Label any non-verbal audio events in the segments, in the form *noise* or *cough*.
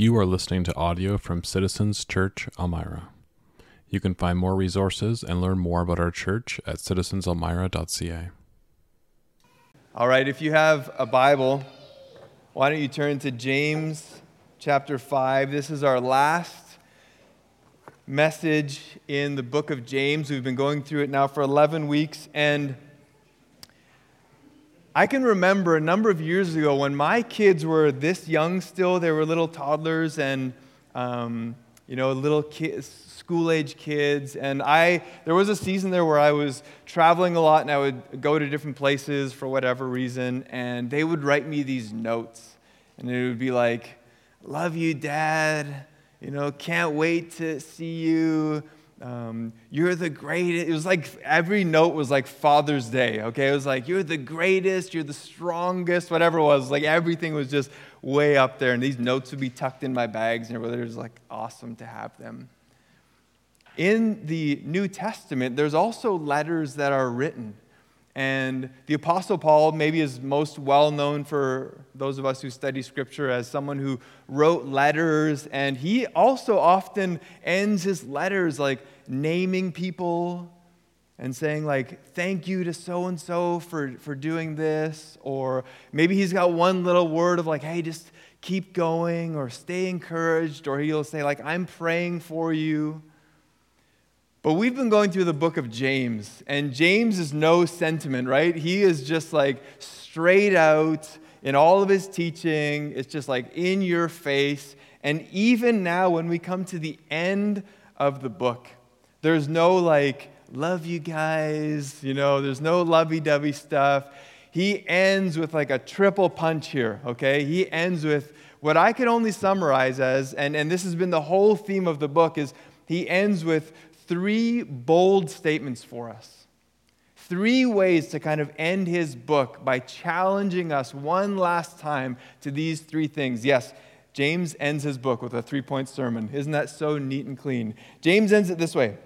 You are listening to audio from Citizens Church Elmira. You can find more resources and learn more about our church at citizenselmira.ca. All right, if you have a Bible, why don't you turn to James chapter 5? This is our last message in the book of James. We've been going through it now for 11 weeks, and I can remember a number of years ago when my kids were this young still, they were little toddlers and, um, you know, little kids, school age kids. And I, there was a season there where I was traveling a lot and I would go to different places for whatever reason. And they would write me these notes. And it would be like, Love you, Dad. You know, can't wait to see you. Um, you're the greatest. It was like every note was like Father's Day, okay? It was like, you're the greatest, you're the strongest, whatever it was. Like everything was just way up there. And these notes would be tucked in my bags, and it was like awesome to have them. In the New Testament, there's also letters that are written. And the Apostle Paul, maybe, is most well known for those of us who study Scripture as someone who wrote letters. And he also often ends his letters like naming people and saying, like, thank you to so and so for for doing this. Or maybe he's got one little word of, like, hey, just keep going or stay encouraged. Or he'll say, like, I'm praying for you. But we've been going through the book of James, and James is no sentiment, right? He is just like straight out in all of his teaching. It's just like in your face. And even now, when we come to the end of the book, there's no like, love you guys, you know, there's no lovey dovey stuff. He ends with like a triple punch here, okay? He ends with what I can only summarize as, and, and this has been the whole theme of the book, is he ends with three bold statements for us. Three ways to kind of end his book by challenging us one last time to these three things. Yes, James ends his book with a three point sermon. Isn't that so neat and clean? James ends it this way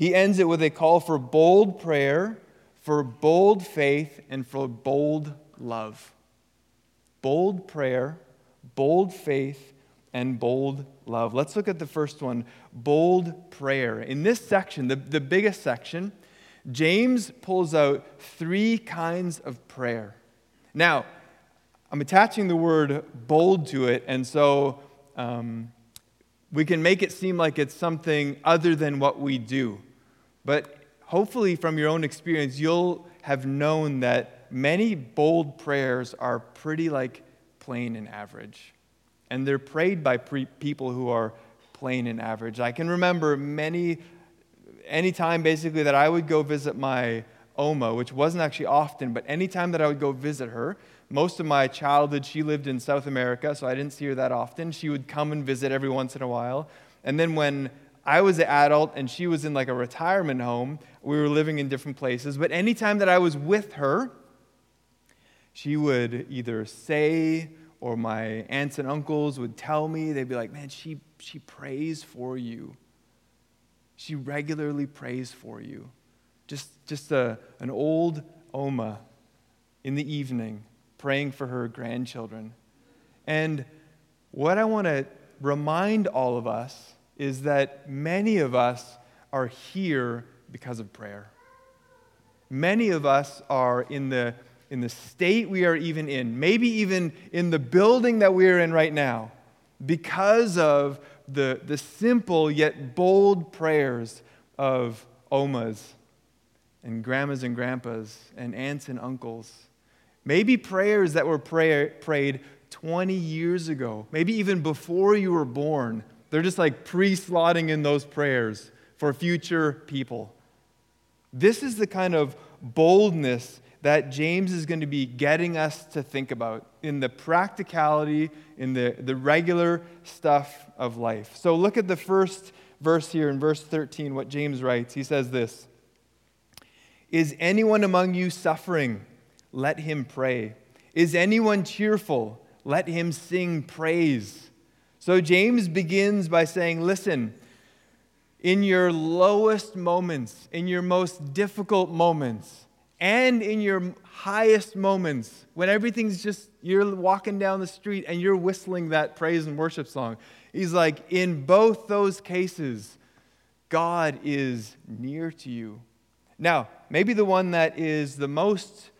he ends it with a call for bold prayer, for bold faith, and for bold love. Bold prayer, bold faith, and bold love. Let's look at the first one bold prayer. In this section, the, the biggest section, James pulls out three kinds of prayer. Now, I'm attaching the word bold to it, and so um, we can make it seem like it's something other than what we do. But hopefully, from your own experience, you'll have known that many bold prayers are pretty like plain and average and they're prayed by pre- people who are plain and average. I can remember many, any time basically that I would go visit my Oma, which wasn't actually often, but any time that I would go visit her, most of my childhood, she lived in South America, so I didn't see her that often. She would come and visit every once in a while. And then when I was an adult and she was in like a retirement home, we were living in different places. But anytime that I was with her, she would either say or my aunts and uncles would tell me, they'd be like, man, she, she prays for you. She regularly prays for you. Just, just a, an old Oma in the evening praying for her grandchildren. And what I want to remind all of us is that many of us are here because of prayer. Many of us are in the in the state we are even in, maybe even in the building that we are in right now, because of the, the simple yet bold prayers of omas and grandmas and grandpas and aunts and uncles. Maybe prayers that were pray, prayed 20 years ago, maybe even before you were born. They're just like pre slotting in those prayers for future people. This is the kind of boldness that James is going to be getting us to think about in the practicality, in the, the regular stuff of life. So look at the first verse here in verse 13, what James writes. He says this Is anyone among you suffering? Let him pray. Is anyone cheerful? Let him sing praise. So James begins by saying, Listen, in your lowest moments, in your most difficult moments, and in your highest moments, when everything's just, you're walking down the street and you're whistling that praise and worship song. He's like, in both those cases, God is near to you. Now, maybe the one that is the most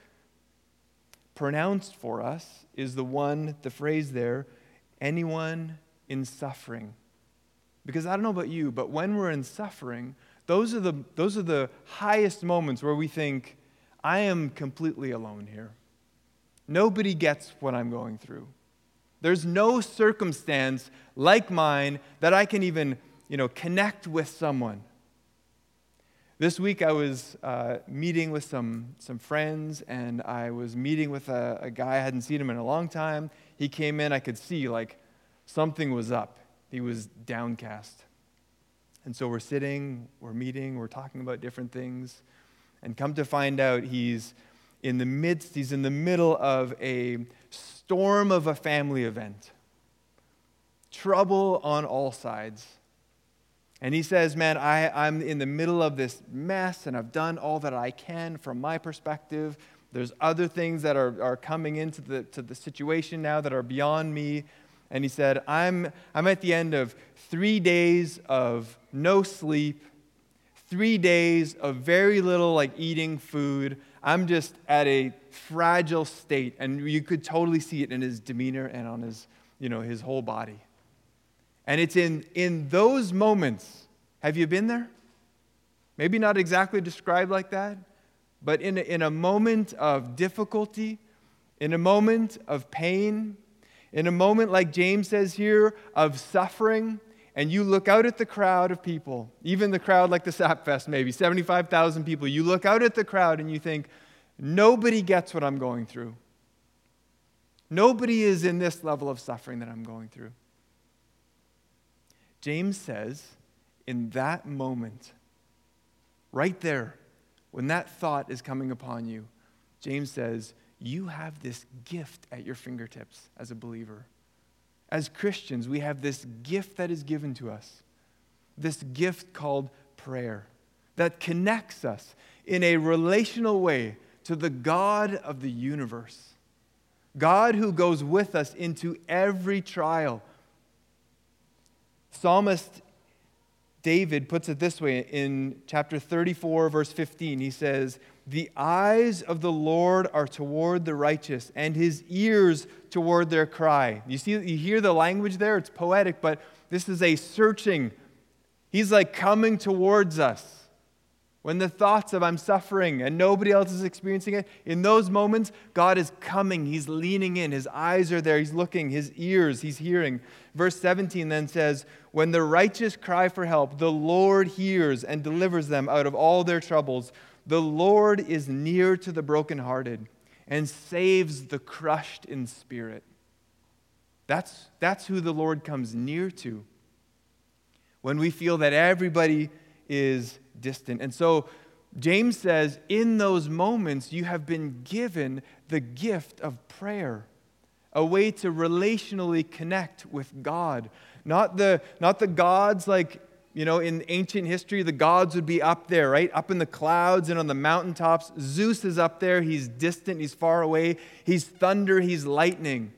pronounced for us is the one, the phrase there, anyone in suffering. Because I don't know about you, but when we're in suffering, those are the, those are the highest moments where we think, I am completely alone here. Nobody gets what I'm going through. There's no circumstance like mine that I can even, you know, connect with someone. This week I was uh, meeting with some, some friends, and I was meeting with a, a guy I hadn't seen him in a long time. He came in, I could see like something was up. He was downcast. And so we're sitting, we're meeting, we're talking about different things. And come to find out, he's in the midst, he's in the middle of a storm of a family event. Trouble on all sides. And he says, Man, I, I'm in the middle of this mess and I've done all that I can from my perspective. There's other things that are, are coming into the, to the situation now that are beyond me. And he said, I'm, I'm at the end of three days of no sleep, three days of very little like eating food. I'm just at a fragile state. And you could totally see it in his demeanor and on his, you know, his whole body. And it's in, in those moments, have you been there? Maybe not exactly described like that, but in a, in a moment of difficulty, in a moment of pain, in a moment, like James says here, of suffering, and you look out at the crowd of people, even the crowd like the Sapfest, maybe 75,000 people, you look out at the crowd and you think, nobody gets what I'm going through. Nobody is in this level of suffering that I'm going through. James says, in that moment, right there, when that thought is coming upon you, James says, you have this gift at your fingertips as a believer. As Christians, we have this gift that is given to us, this gift called prayer that connects us in a relational way to the God of the universe. God who goes with us into every trial. Psalmist David puts it this way in chapter 34, verse 15. He says, The eyes of the Lord are toward the righteous, and his ears toward their cry. You see, you hear the language there? It's poetic, but this is a searching. He's like coming towards us. When the thoughts of I'm suffering and nobody else is experiencing it, in those moments, God is coming. He's leaning in. His eyes are there. He's looking. His ears, he's hearing. Verse 17 then says, When the righteous cry for help, the Lord hears and delivers them out of all their troubles. The Lord is near to the brokenhearted and saves the crushed in spirit. That's, that's who the Lord comes near to. When we feel that everybody is distant. And so James says, in those moments, you have been given the gift of prayer, a way to relationally connect with God. Not the, not the gods like, you know, in ancient history, the gods would be up there, right? Up in the clouds and on the mountaintops. Zeus is up there. He's distant, he's far away. He's thunder, he's lightning.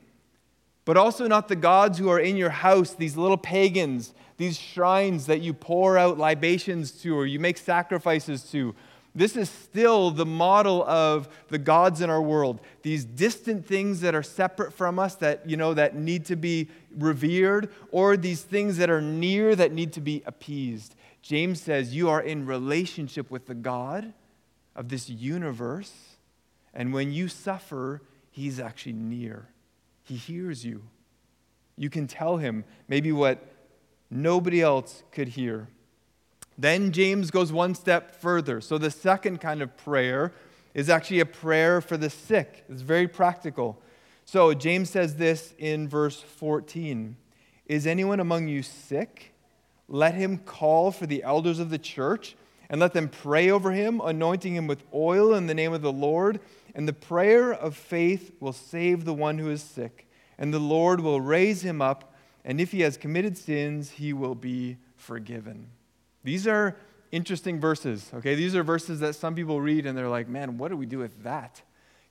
But also not the gods who are in your house, these little pagans these shrines that you pour out libations to or you make sacrifices to. This is still the model of the gods in our world. These distant things that are separate from us that, you know, that need to be revered, or these things that are near that need to be appeased. James says you are in relationship with the God of this universe, and when you suffer, he's actually near. He hears you. You can tell him maybe what nobody else could hear. Then James goes one step further. So the second kind of prayer is actually a prayer for the sick. It's very practical. So James says this in verse 14 Is anyone among you sick? Let him call for the elders of the church and let them pray over him, anointing him with oil in the name of the Lord. And the prayer of faith will save the one who is sick, and the Lord will raise him up and if he has committed sins, he will be forgiven. These are interesting verses. Okay, these are verses that some people read and they're like, man, what do we do with that?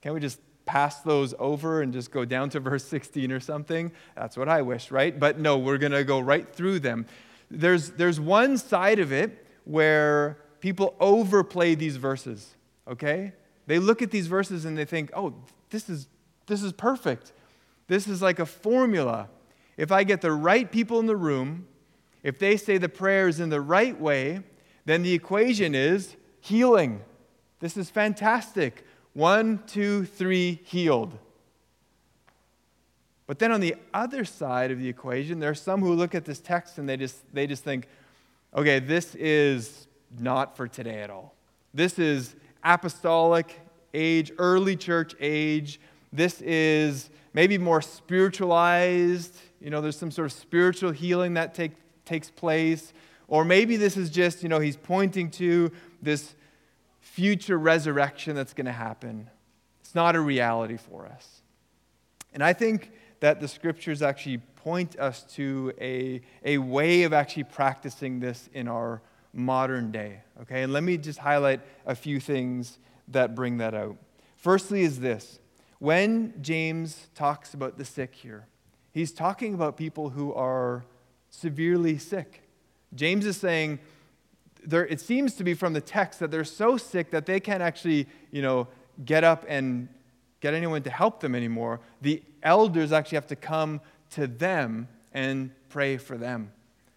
Can't we just pass those over and just go down to verse *laughs* 16 or something? That's what I wish, right? But no, we're going to go right through them. There's, there's one side of it where people overplay these verses, okay? They look at these verses and they think, oh, this is, this is perfect. This is like a formula. If I get the right people in the room, if they say the prayers in the right way, then the equation is healing. This is fantastic. One, two, three, healed. But then on the other side of the equation, there are some who look at this text and they just, they just think, okay, this is not for today at all. This is apostolic age, early church age. This is maybe more spiritualized. You know, there's some sort of spiritual healing that take, takes place. Or maybe this is just, you know, he's pointing to this future resurrection that's going to happen. It's not a reality for us. And I think that the scriptures actually point us to a, a way of actually practicing this in our modern day. Okay, and let me just highlight a few things that bring that out. Firstly, is this when James talks about the sick here, he's talking about people who are severely sick. James is saying, there, it seems to be from the text that they're so sick that they can't actually, you know, get up and get anyone to help them anymore. The elders actually have to come to them and pray for them.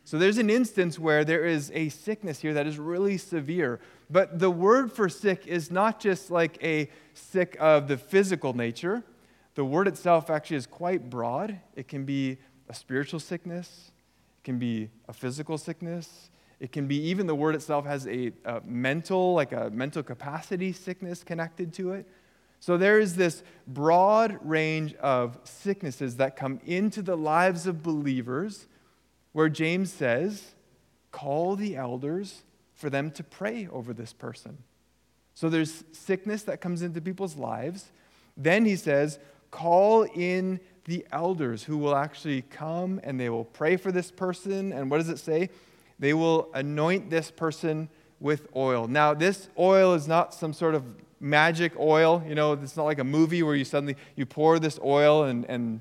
So there's an instance where there is a sickness here that is really severe. But the word for sick is not just like a sick of the physical nature. The word itself actually is quite broad. It can be a spiritual sickness, can be a physical sickness, it can be even the word itself has a, a mental, like a mental capacity sickness connected to it. So there is this broad range of sicknesses that come into the lives of believers where James says, call the elders for them to pray over this person. So there's sickness that comes into people's lives. Then he says, call in the elders who will actually come and they will pray for this person. And what does it say? They will anoint this person with oil. Now, this oil is not some sort of magic oil. You know, it's not like a movie where you suddenly you pour this oil and, and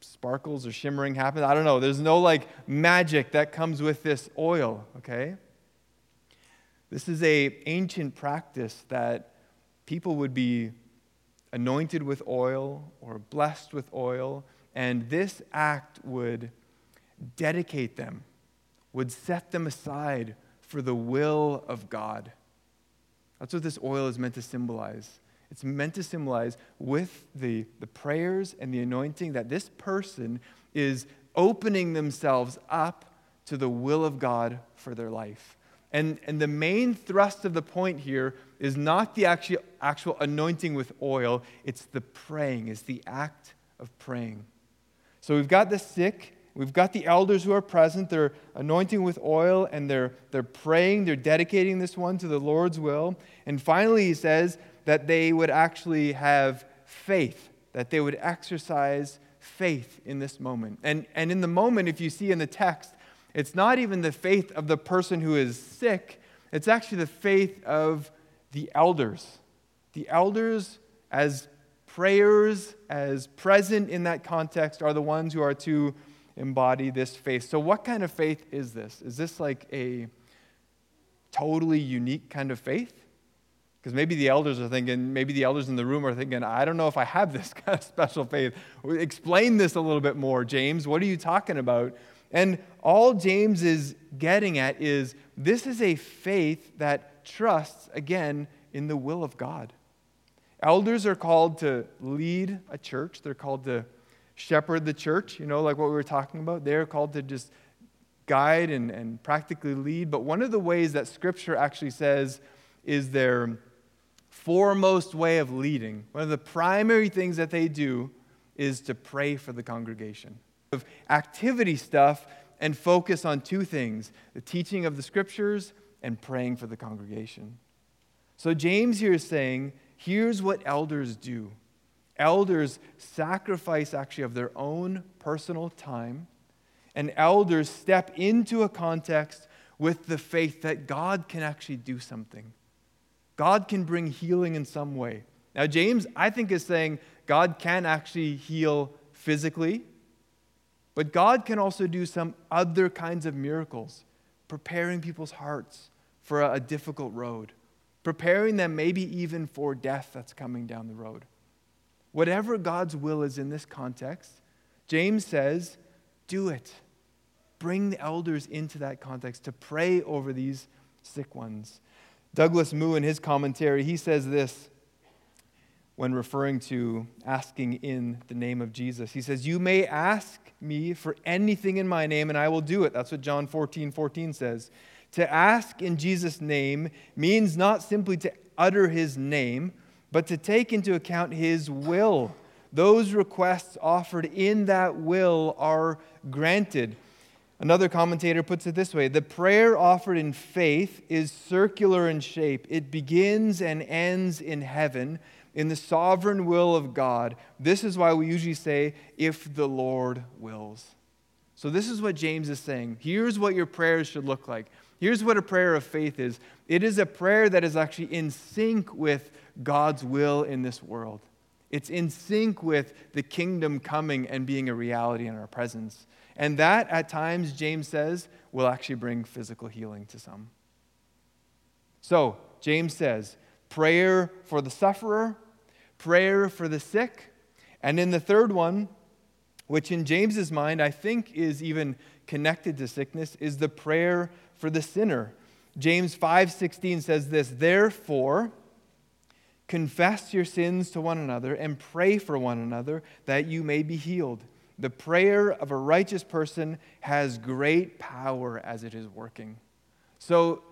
sparkles or shimmering happens. I don't know. There's no like magic that comes with this oil, okay? This is a ancient practice that people would be anointed with oil or blessed with oil, and this act would dedicate them, would set them aside for the will of God. That's what this oil is meant to symbolize. It's meant to symbolize with the, the prayers and the anointing that this person is opening themselves up to the will of God for their life. And, and the main thrust of the point here is not the actual, actual anointing with oil, it's the praying, it's the act of praying. So we've got the sick, we've got the elders who are present, they're anointing with oil, and they're, they're praying, they're dedicating this one to the Lord's will. And finally, he says that they would actually have faith, that they would exercise faith in this moment. And, and in the moment, if you see in the text, it's not even the faith of the person who is sick, it's actually the faith of the elders. The elders, as prayers, as present in that context, are the ones who are to embody this faith. So, what kind of faith is this? Is this like a totally unique kind of faith? Because maybe the elders are thinking, maybe the elders in the room are thinking, I don't know if I have this *laughs* kind of special faith. Explain this a little bit more, James. What are you talking about? And all James is getting at is this is a faith that trusts, again, in the will of God. Elders are called to lead a church, they're called to shepherd the church, you know, like what we were talking about. They're called to just guide and, and practically lead. But one of the ways that Scripture actually says is their foremost way of leading, one of the primary things that they do is to pray for the congregation of activity stuff and focus on two things the teaching of the scriptures and praying for the congregation. So, James here is saying here's what elders do elders sacrifice actually of their own personal time, and elders step into a context with the faith that God can actually do something. God can bring healing in some way. Now, James, I think, is saying God can actually heal physically, but God can also do some other kinds of miracles, preparing people's hearts for a, difficult road, preparing them maybe even for death that's coming down the road. Whatever God's will is in this context, James says, do it. Bring the elders into that context to pray over these sick ones. Douglas Moo, in his commentary, he says this when referring to asking in the name of Jesus. He says, You may ask me for anything in my name, and I will do it. That's what John 14 14 says. To ask in Jesus' name means not simply to utter his name, but to take into account his will. Those requests offered in that will are granted. Another commentator puts it this way The prayer offered in faith is circular in shape, it begins and ends in heaven in the sovereign will of God. This is why we usually say, if the Lord wills. So, this is what James is saying. Here's what your prayers should look like. Here's what a prayer of faith is it is a prayer that is actually in sync with God's will in this world. It's in sync with the kingdom coming and being a reality in our presence. And that, at times, James says, will actually bring physical healing to some. So, James says, prayer for the sufferer, prayer for the sick, and in the third one, which in James's mind I think is even connected to sickness, is the prayer for the sinner. James 5:16 says this, "Therefore, confess your sins to one another and pray for one another that you may be healed. The prayer of a righteous person has great power as it is working." So,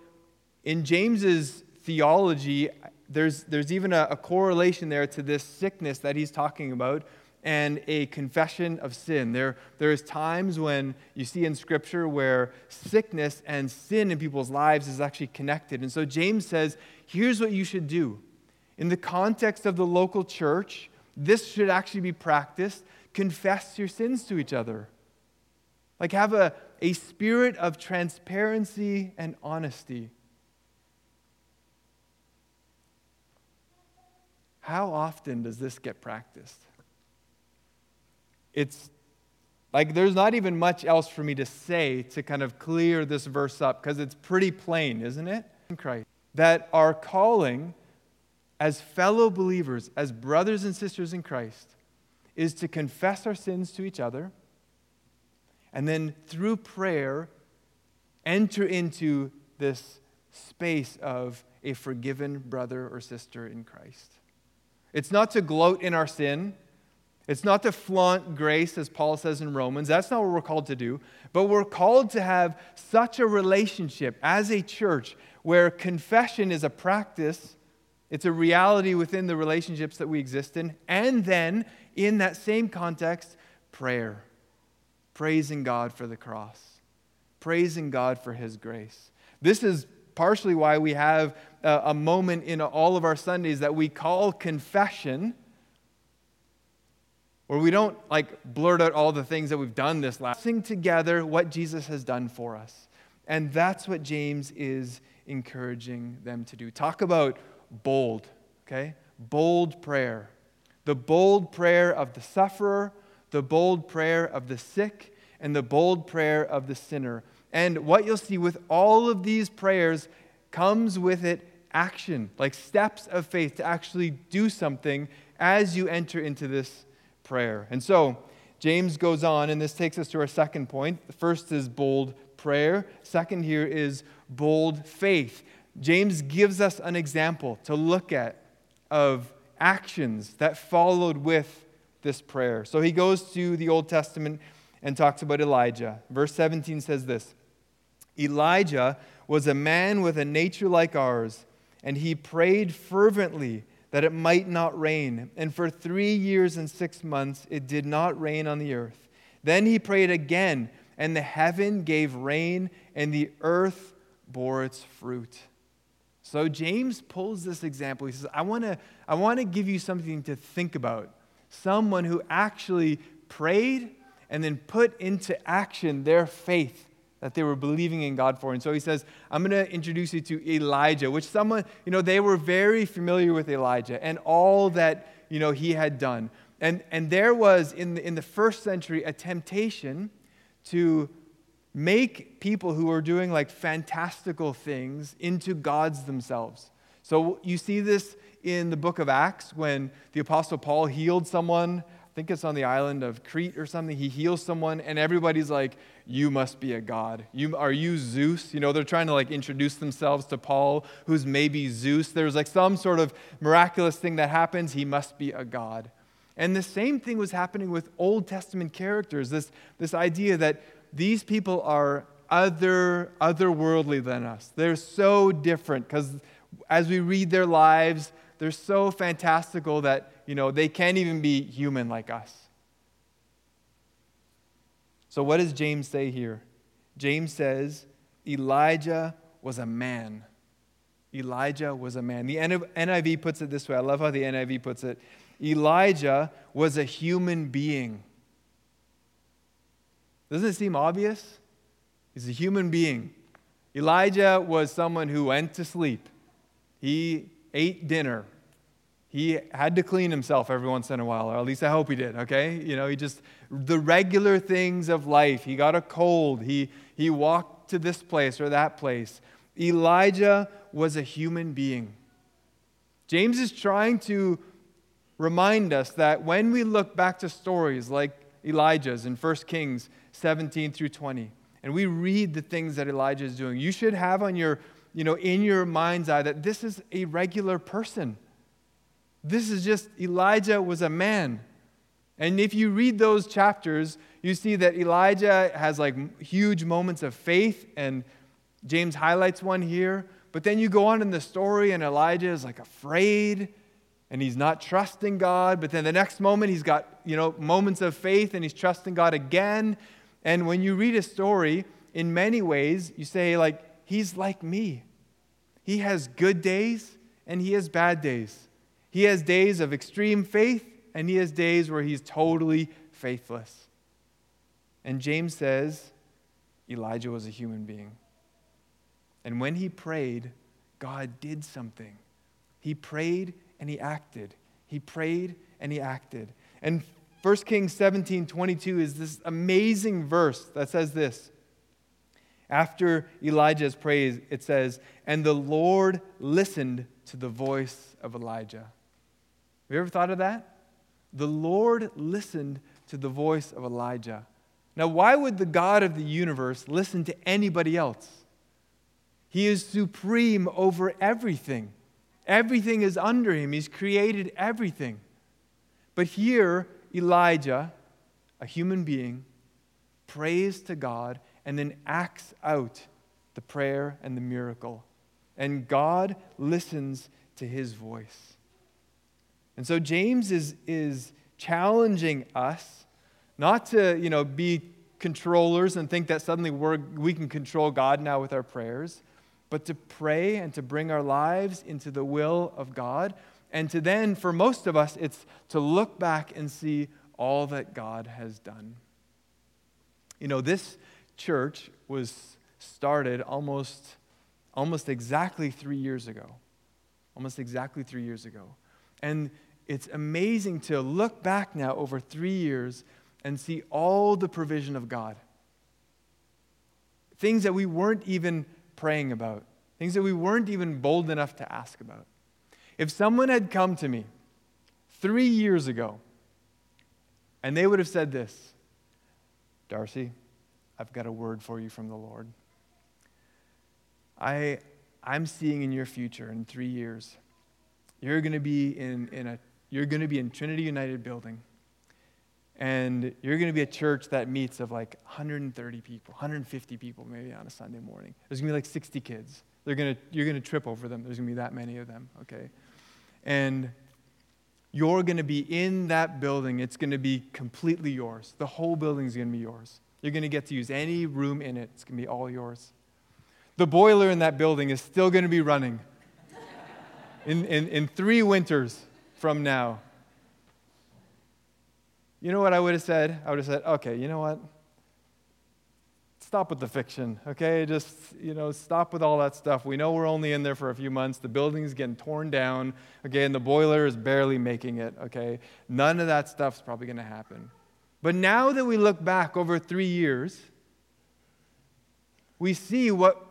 in James's theology, there's, there's even a, a correlation there to this sickness that he's talking about and a confession of sin. There, there's times when you see in Scripture where sickness and sin in people's lives is actually connected. And so James says, here's what you should do. In the context of the local church, this should actually be practiced. Confess your sins to each other. Like have a, a spirit of transparency and honesty. How often does this get practiced? It's like there's not even much else for me to say to kind of clear this verse up because it's pretty plain, isn't it? In Christ. That our calling as fellow believers, as brothers and sisters in Christ, is to confess our sins to each other and then through prayer enter into this space of a forgiven brother or sister in Christ. It's not to gloat in our sin. It's not to flaunt grace, as Paul says in Romans. That's not what we're called to do. But we're called to have such a relationship as a church where confession is a practice, it's a reality within the relationships that we exist in. And then, in that same context, prayer. Praising God for the cross, praising God for his grace. This is partially why we have a, a moment in all of our Sundays that we call confession, where we don't like blurt out all the things that we've done this last. Sing together what Jesus has done for us. And that's what James is encouraging them to do. Talk about bold, okay? Bold prayer. The bold prayer of the sufferer, the bold prayer of the sick, and the bold prayer of the sinner. And what you'll see with all of these prayers comes with it action, like steps of faith to actually do something as you enter into this prayer. And so, James goes on, and this takes us to our second point. The first is bold prayer, second, here is bold faith. James gives us an example to look at of actions that followed with this prayer. So he goes to the Old Testament and talks about Elijah. Verse 17 says this Elijah was a man with a nature like ours, and he prayed fervently that it might not rain. And for three years and six months it did not rain on the earth. Then he prayed again, and the heaven gave rain, and the earth bore its fruit. So James pulls this example. He says, I want to I want to give you something to think about. Someone who actually prayed and then put into action their faith that they were believing in God for. And so he says, I'm going to introduce you to Elijah, which someone, you know, they were very familiar with Elijah and all that, you know, he had done. And, and there was, in the, in the first century, a temptation to make people who were doing like fantastical things into gods themselves. So you see this in the book of Acts when the Apostle Paul healed someone. I think it's on the island of Crete or something. He heals someone, and everybody's like, You must be a god. You, are you Zeus? You know, they're trying to like introduce themselves to Paul, who's maybe Zeus. There's like some sort of miraculous thing that happens. He must be a god. And the same thing was happening with Old Testament characters this, this idea that these people are other, otherworldly than us. They're so different because as we read their lives, they're so fantastical that, you know, they can't even be human like us. So, what does James say here? James says, Elijah was a man. Elijah was a man. The NIV puts it this way. I love how the NIV puts it. Elijah was a human being. Doesn't it seem obvious? He's a human being. Elijah was someone who went to sleep. He ate dinner. He had to clean himself every once in a while, or at least I hope he did, okay? You know, he just, the regular things of life. He got a cold. He, he walked to this place or that place. Elijah was a human being. James is trying to remind us that when we look back to stories like Elijah's in 1 Kings 17 through 20, and we read the things that Elijah is doing, you should have on your, you know, in your mind's eye that this is a regular person. This is just Elijah was a man. And if you read those chapters, you see that Elijah has like huge moments of faith, and James highlights one here. But then you go on in the story, and Elijah is like afraid and he's not trusting God. But then the next moment, he's got, you know, moments of faith and he's trusting God again. And when you read a story, in many ways, you say, like, he's like me. He has good days and he has bad days. He has days of extreme faith and he has days where he's totally faithless. And James says Elijah was a human being. And when he prayed, God did something. He prayed and he acted. He prayed and he acted. And 1 Kings 17 22 is this amazing verse that says this. After Elijah's praise, it says, And the Lord listened to the voice of Elijah. Have you ever thought of that? The Lord listened to the voice of Elijah. Now, why would the God of the universe listen to anybody else? He is supreme over everything. Everything is under him. He's created everything. But here, Elijah, a human being, prays to God and then acts out the prayer and the miracle. And God listens to his voice. And so James is, is challenging us not to you know, be controllers and think that suddenly we're, we can control God now with our prayers, but to pray and to bring our lives into the will of God and to then, for most of us, it's to look back and see all that God has done. You know, this church was started almost, almost exactly three years ago. Almost exactly three years ago. And it's amazing to look back now over three years and see all the provision of God. Things that we weren't even praying about, things that we weren't even bold enough to ask about. If someone had come to me three years ago and they would have said this Darcy, I've got a word for you from the Lord. I, I'm seeing in your future in three years, you're going to be in, in a you're going to be in Trinity United building. And you're going to be a church that meets of like 130 people, 150 people maybe on a Sunday morning. There's going to be like 60 kids. They're going to, you're going to trip over them. There's going to be that many of them, okay? and you're going to be in that building. It's going to be completely yours. The whole building is going to be yours. You're going to get to use any room in it, it's going to be all yours. The boiler in that building is still going to be running in, in, in three winters from now. You know what I would have said? I would have said, okay, you know what? stop with the fiction, okay? Just, you know, stop with all that stuff. We know we're only in there for a few months. The building's getting torn down, okay, and the boiler is barely making it, okay? None of that stuff's probably going to happen. But now that we look back over three years, we see what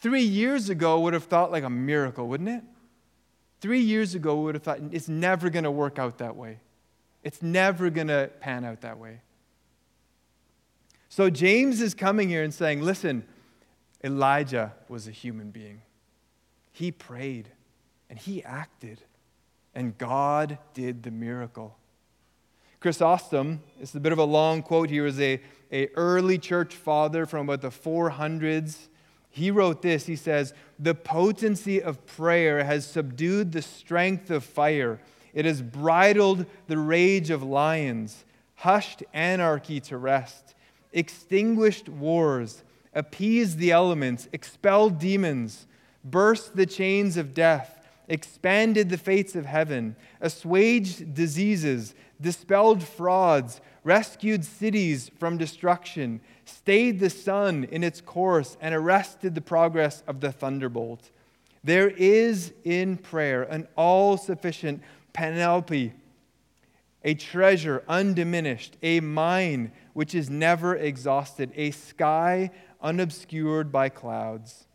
three years ago would have thought like a miracle, wouldn't it? Three years ago, we would have thought it's never going to work out that way. It's never going to pan out that way. So James is coming here and saying, listen, Elijah was a human being. He prayed and he acted, and God did the miracle. Chrysostom, it's a bit of a long quote here, is a, a early church father from about the 400s. He wrote this. He says, The potency of prayer has subdued the strength of fire. It has bridled the rage of lions, hushed anarchy to rest extinguished wars, appeased the elements, expelled demons, burst the chains of death, expanded the fates of heaven, assuaged diseases, dispelled frauds, rescued cities from destruction, stayed the sun in its course, and arrested the progress of the thunderbolt. There is in prayer an all sufficient panoply, a treasure undiminished, a mine which is never exhausted, a sky unobscured by clouds,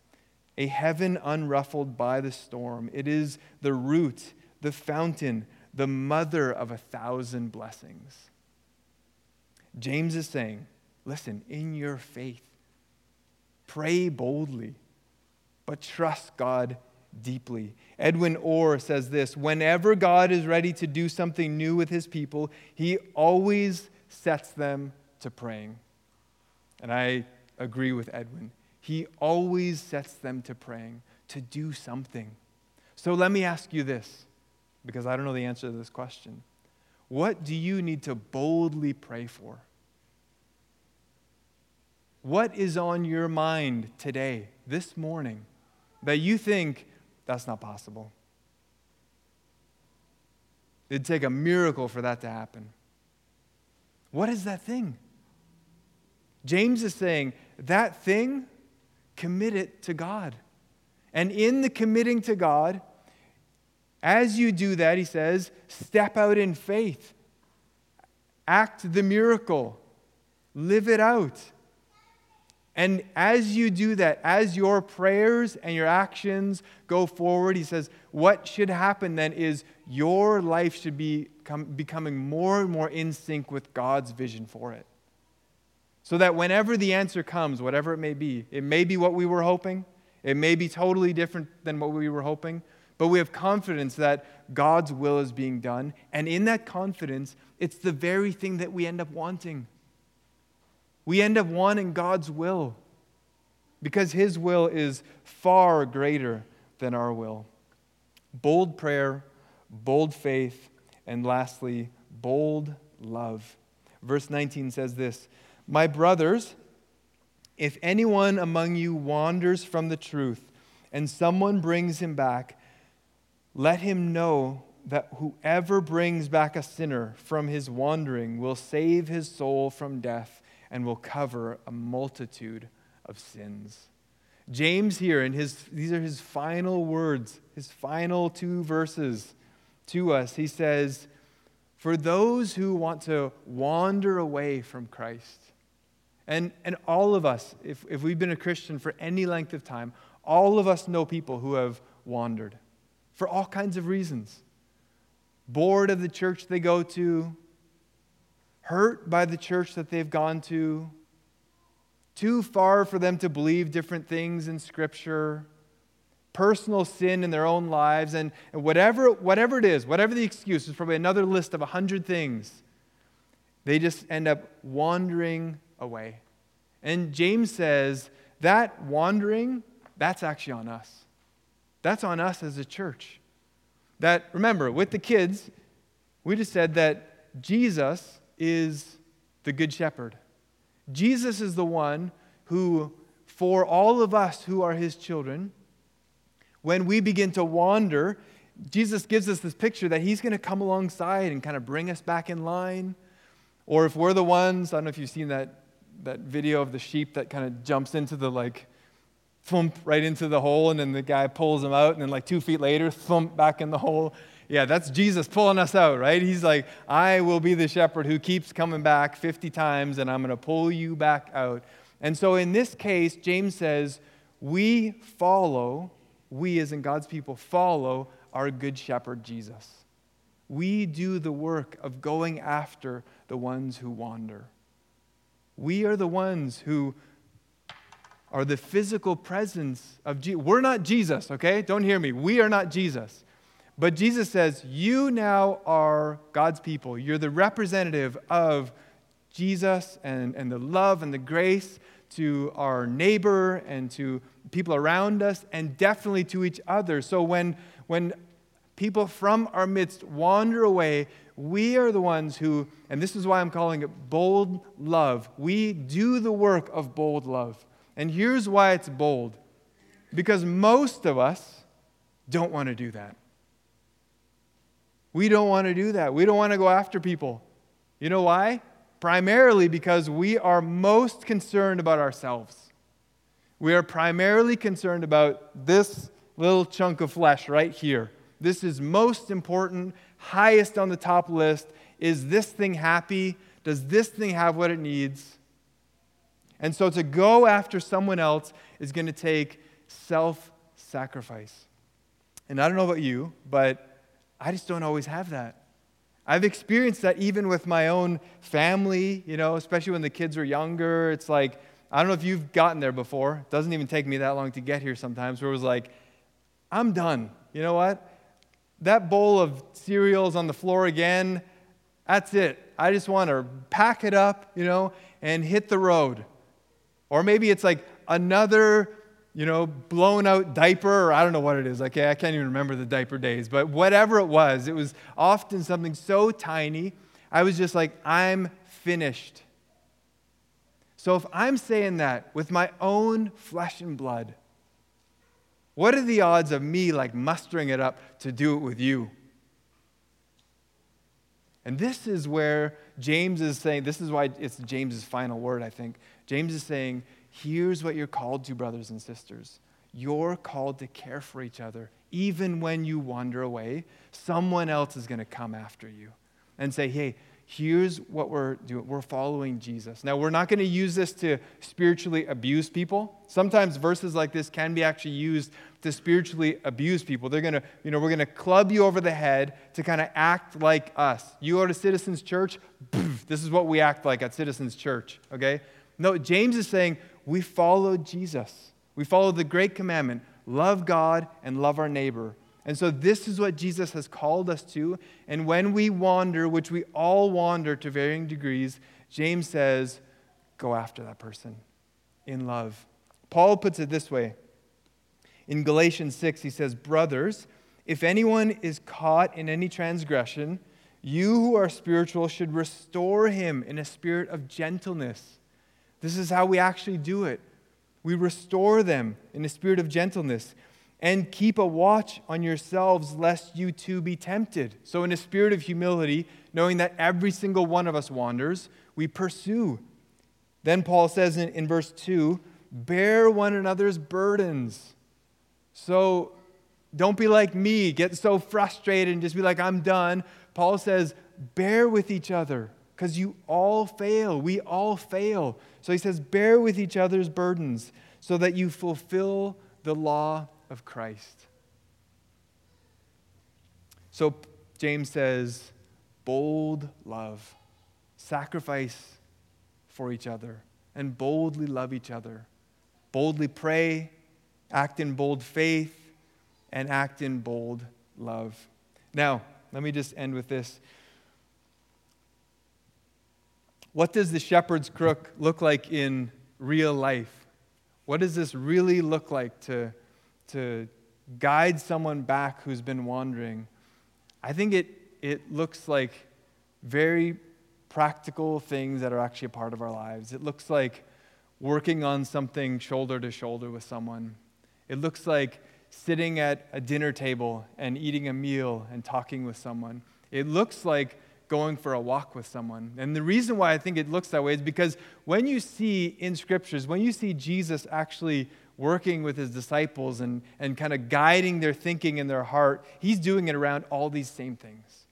a heaven unruffled by the storm. It is the root, the fountain, the mother of a thousand blessings. James is saying, listen, in your faith, pray boldly, but trust God deeply. Edwin Orr says this Whenever God is ready to do something new with his people, he always sets them to praying. And I agree with Edwin. He always sets them to praying, to do something. So let me ask you this, because I don't know the answer to this question. What do you need to boldly pray for? What is on your mind today, this morning, that you think that's not possible? It'd take a miracle for that to happen. What is that thing? James is saying that thing, commit it to God. And in the committing to God, as you do that, he says, step out in faith, act the miracle, live it out. And as you do that, as your prayers and your actions go forward, he says, what should happen then is your life should be becoming more and more in sync with God's vision for it. So that whenever the answer comes, whatever it may be, it may be what we were hoping, it may be totally different than what we were hoping, but we have confidence that God's will is being done. And in that confidence, it's the very thing that we end up wanting. We end up wanting God's will because His will is far greater than our will. Bold prayer, bold faith, and lastly, bold love. Verse 19 says this my brothers, if anyone among you wanders from the truth and someone brings him back, let him know that whoever brings back a sinner from his wandering will save his soul from death and will cover a multitude of sins. James here, in his, these are his final words, his final two verses to us. He says, For those who want to wander away from Christ, and, and all of us, if, if we've been a Christian for any length of time, all of us know people who have wandered for all kinds of reasons. Bored of the church they go to, hurt by the church that they've gone to, too far for them to believe different things in Scripture, personal sin in their own lives, and, whatever, whatever it is, whatever the excuse, is probably another list of a hundred things. They just end up wandering away. And James says that wandering, that's actually on us. That's on us as a church. That, remember, with the kids, we just said that Jesus is the Good Shepherd. Jesus is the one who, for all of us who are his children, when we begin to wander, Jesus gives us this picture that he's going to come alongside and kind of bring us back in line. Or if we're the ones, I don't know if you've seen that that video of the sheep that kind of jumps into the like thump right into the hole, and then the guy pulls him out, and then like two feet later, thump back in the hole. Yeah, that's Jesus pulling us out, right? He's like, I will be the shepherd who keeps coming back 50 times, and I'm going to pull you back out. And so in this case, James says, we follow, we as in God's people, follow our good shepherd Jesus. We do the work of going after the ones who wander. We are the ones who are the physical presence of Jesus. We're not Jesus, okay? Don't hear me. We are not Jesus. But Jesus says, You now are God's people. You're the representative of Jesus and, and the love and the grace to our neighbor and to people around us and definitely to each other. So when, when people from our midst wander away, we are the ones who, and this is why I'm calling it bold love. We do the work of bold love. And here's why it's bold because most of us don't want to do that. We don't want to do that. We don't want to go after people. You know why? Primarily because we are most concerned about ourselves. We are primarily concerned about this little chunk of flesh right here. This is most important, highest on the top list. Is this thing happy? Does this thing have what it needs? And so to go after someone else is going to take self sacrifice. And I don't know about you, but I just don't always have that. I've experienced that even with my own family, you know, especially when the kids were younger. It's like, I don't know if you've gotten there before. It doesn't even take me that long to get here sometimes, where it was like, I'm done. You know what? That bowl of cereals on the floor again, that's it. I just want to pack it up, you know, and hit the road. Or maybe it's like another, you know, blown out diaper, or I don't know what it is. Okay, I can't even remember the diaper days, but whatever it was, it was often something so tiny. I was just like, I'm finished. So if I'm saying that with my own flesh and blood, what are the odds of me like mustering it up to do it with you? And this is where James is saying, this is why it's James's final word, I think. James is saying, here's what you're called to, brothers and sisters. You're called to care for each other. Even when you wander away, someone else is going to come after you and say, hey, here's what we're doing we're following jesus now we're not going to use this to spiritually abuse people. Sometimes verses like this can be actually used to spiritually abuse people. They're going to you know we're going to club you over the head to kind of act like us. You go to citizens church this is what we act like at citizens church okay no james is saying we follow jesus we follow the great commandment love god and love our neighbor and so, this is what Jesus has called us to. And when we wander, which we all wander to varying degrees, James says, go after that person in love. Paul puts it this way in Galatians 6, he says, Brothers, if anyone is caught in any transgression, you who are spiritual should restore him in a spirit of gentleness. This is how we actually do it. We restore them in a spirit of gentleness and keep a watch on yourselves lest you too be tempted. So, in a spirit of humility, knowing that every single one of us wanders, we pursue. Then Paul says in, in verse 2 bear one another's burdens. So, don't be like me, get so frustrated and just be like, I'm done. Paul says, bear with each other because you all fail. We all fail. So he says, bear with each other's burdens so that you fulfill the law of Christ. So James says, bold love, sacrifice for each other, and boldly love each other. Boldly pray, act in bold faith, and act in bold love. Now, let me just end with this. What does the shepherd's crook look like in real life? What does this really look like to to guide someone back who's been wandering, I think it, it looks like very practical things that are actually a part of our lives. It looks like working on something shoulder to shoulder with someone. It looks like sitting at a dinner table and eating a meal and talking with someone. It looks like going for a walk with someone. And the reason why I think it looks that way is because when you see in scriptures, when you see Jesus actually working with his disciples and, and kind of guiding their thinking and their heart, he's doing it around all these same things.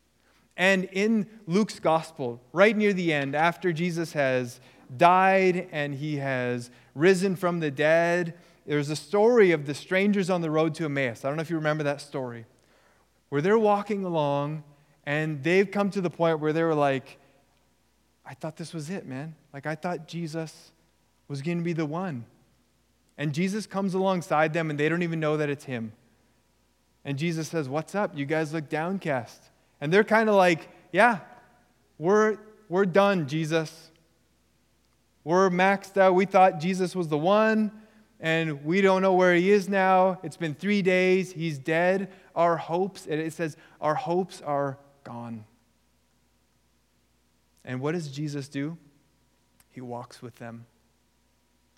And in Luke's gospel, right near the end, after Jesus has died and he has risen from the dead, there's a story of the strangers on the road to Emmaus. I don't know if you remember that story, where they're walking along and they've come to the point where they were like, I thought this was it, man. Like, I thought Jesus was going to be the one. And Jesus comes alongside them, and they don't even know that it's him. And Jesus says, What's up? You guys look downcast. And they're kind of like, Yeah, we're, we're done, Jesus. We're maxed out. We thought Jesus was the one, and we don't know where he is now. It's been three days. He's dead. Our hopes, and it says, our hopes are gone. And what does Jesus do? He walks with them.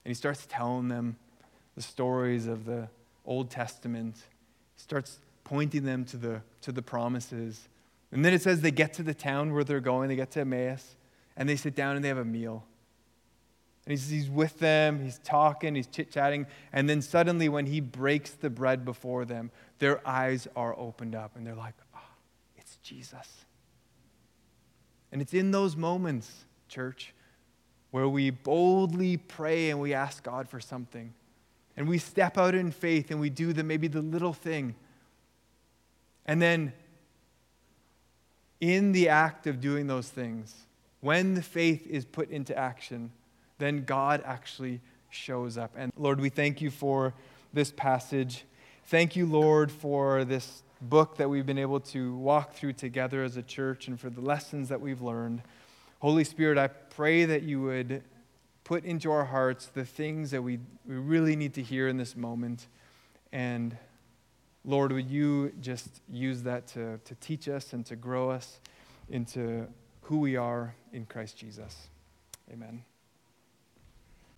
And he starts telling them the stories of the Old Testament. He starts pointing them to the, to the promises. And then it says they get to the town where they're going, they get to Emmaus, and they sit down and they have a meal. And he's, he's with them, he's talking, he's chit chatting, and then suddenly, when he breaks the bread before them, their eyes are opened up and they're like, Jesus. And it's in those moments, church, where we boldly pray and we ask God for something. And we step out in faith and we do the maybe the little thing. And then in the act of doing those things, when the faith is put into action, then God actually shows up. And Lord, we thank you for this passage. Thank you, Lord, for this book that we've been able to walk through together as a church and for the lessons that we've learned. Holy Spirit, I pray that you would put into our hearts the things that we, we really need to hear in this moment. And Lord, would you just use that to, to teach us and to grow us into who we are in Christ Jesus? Amen.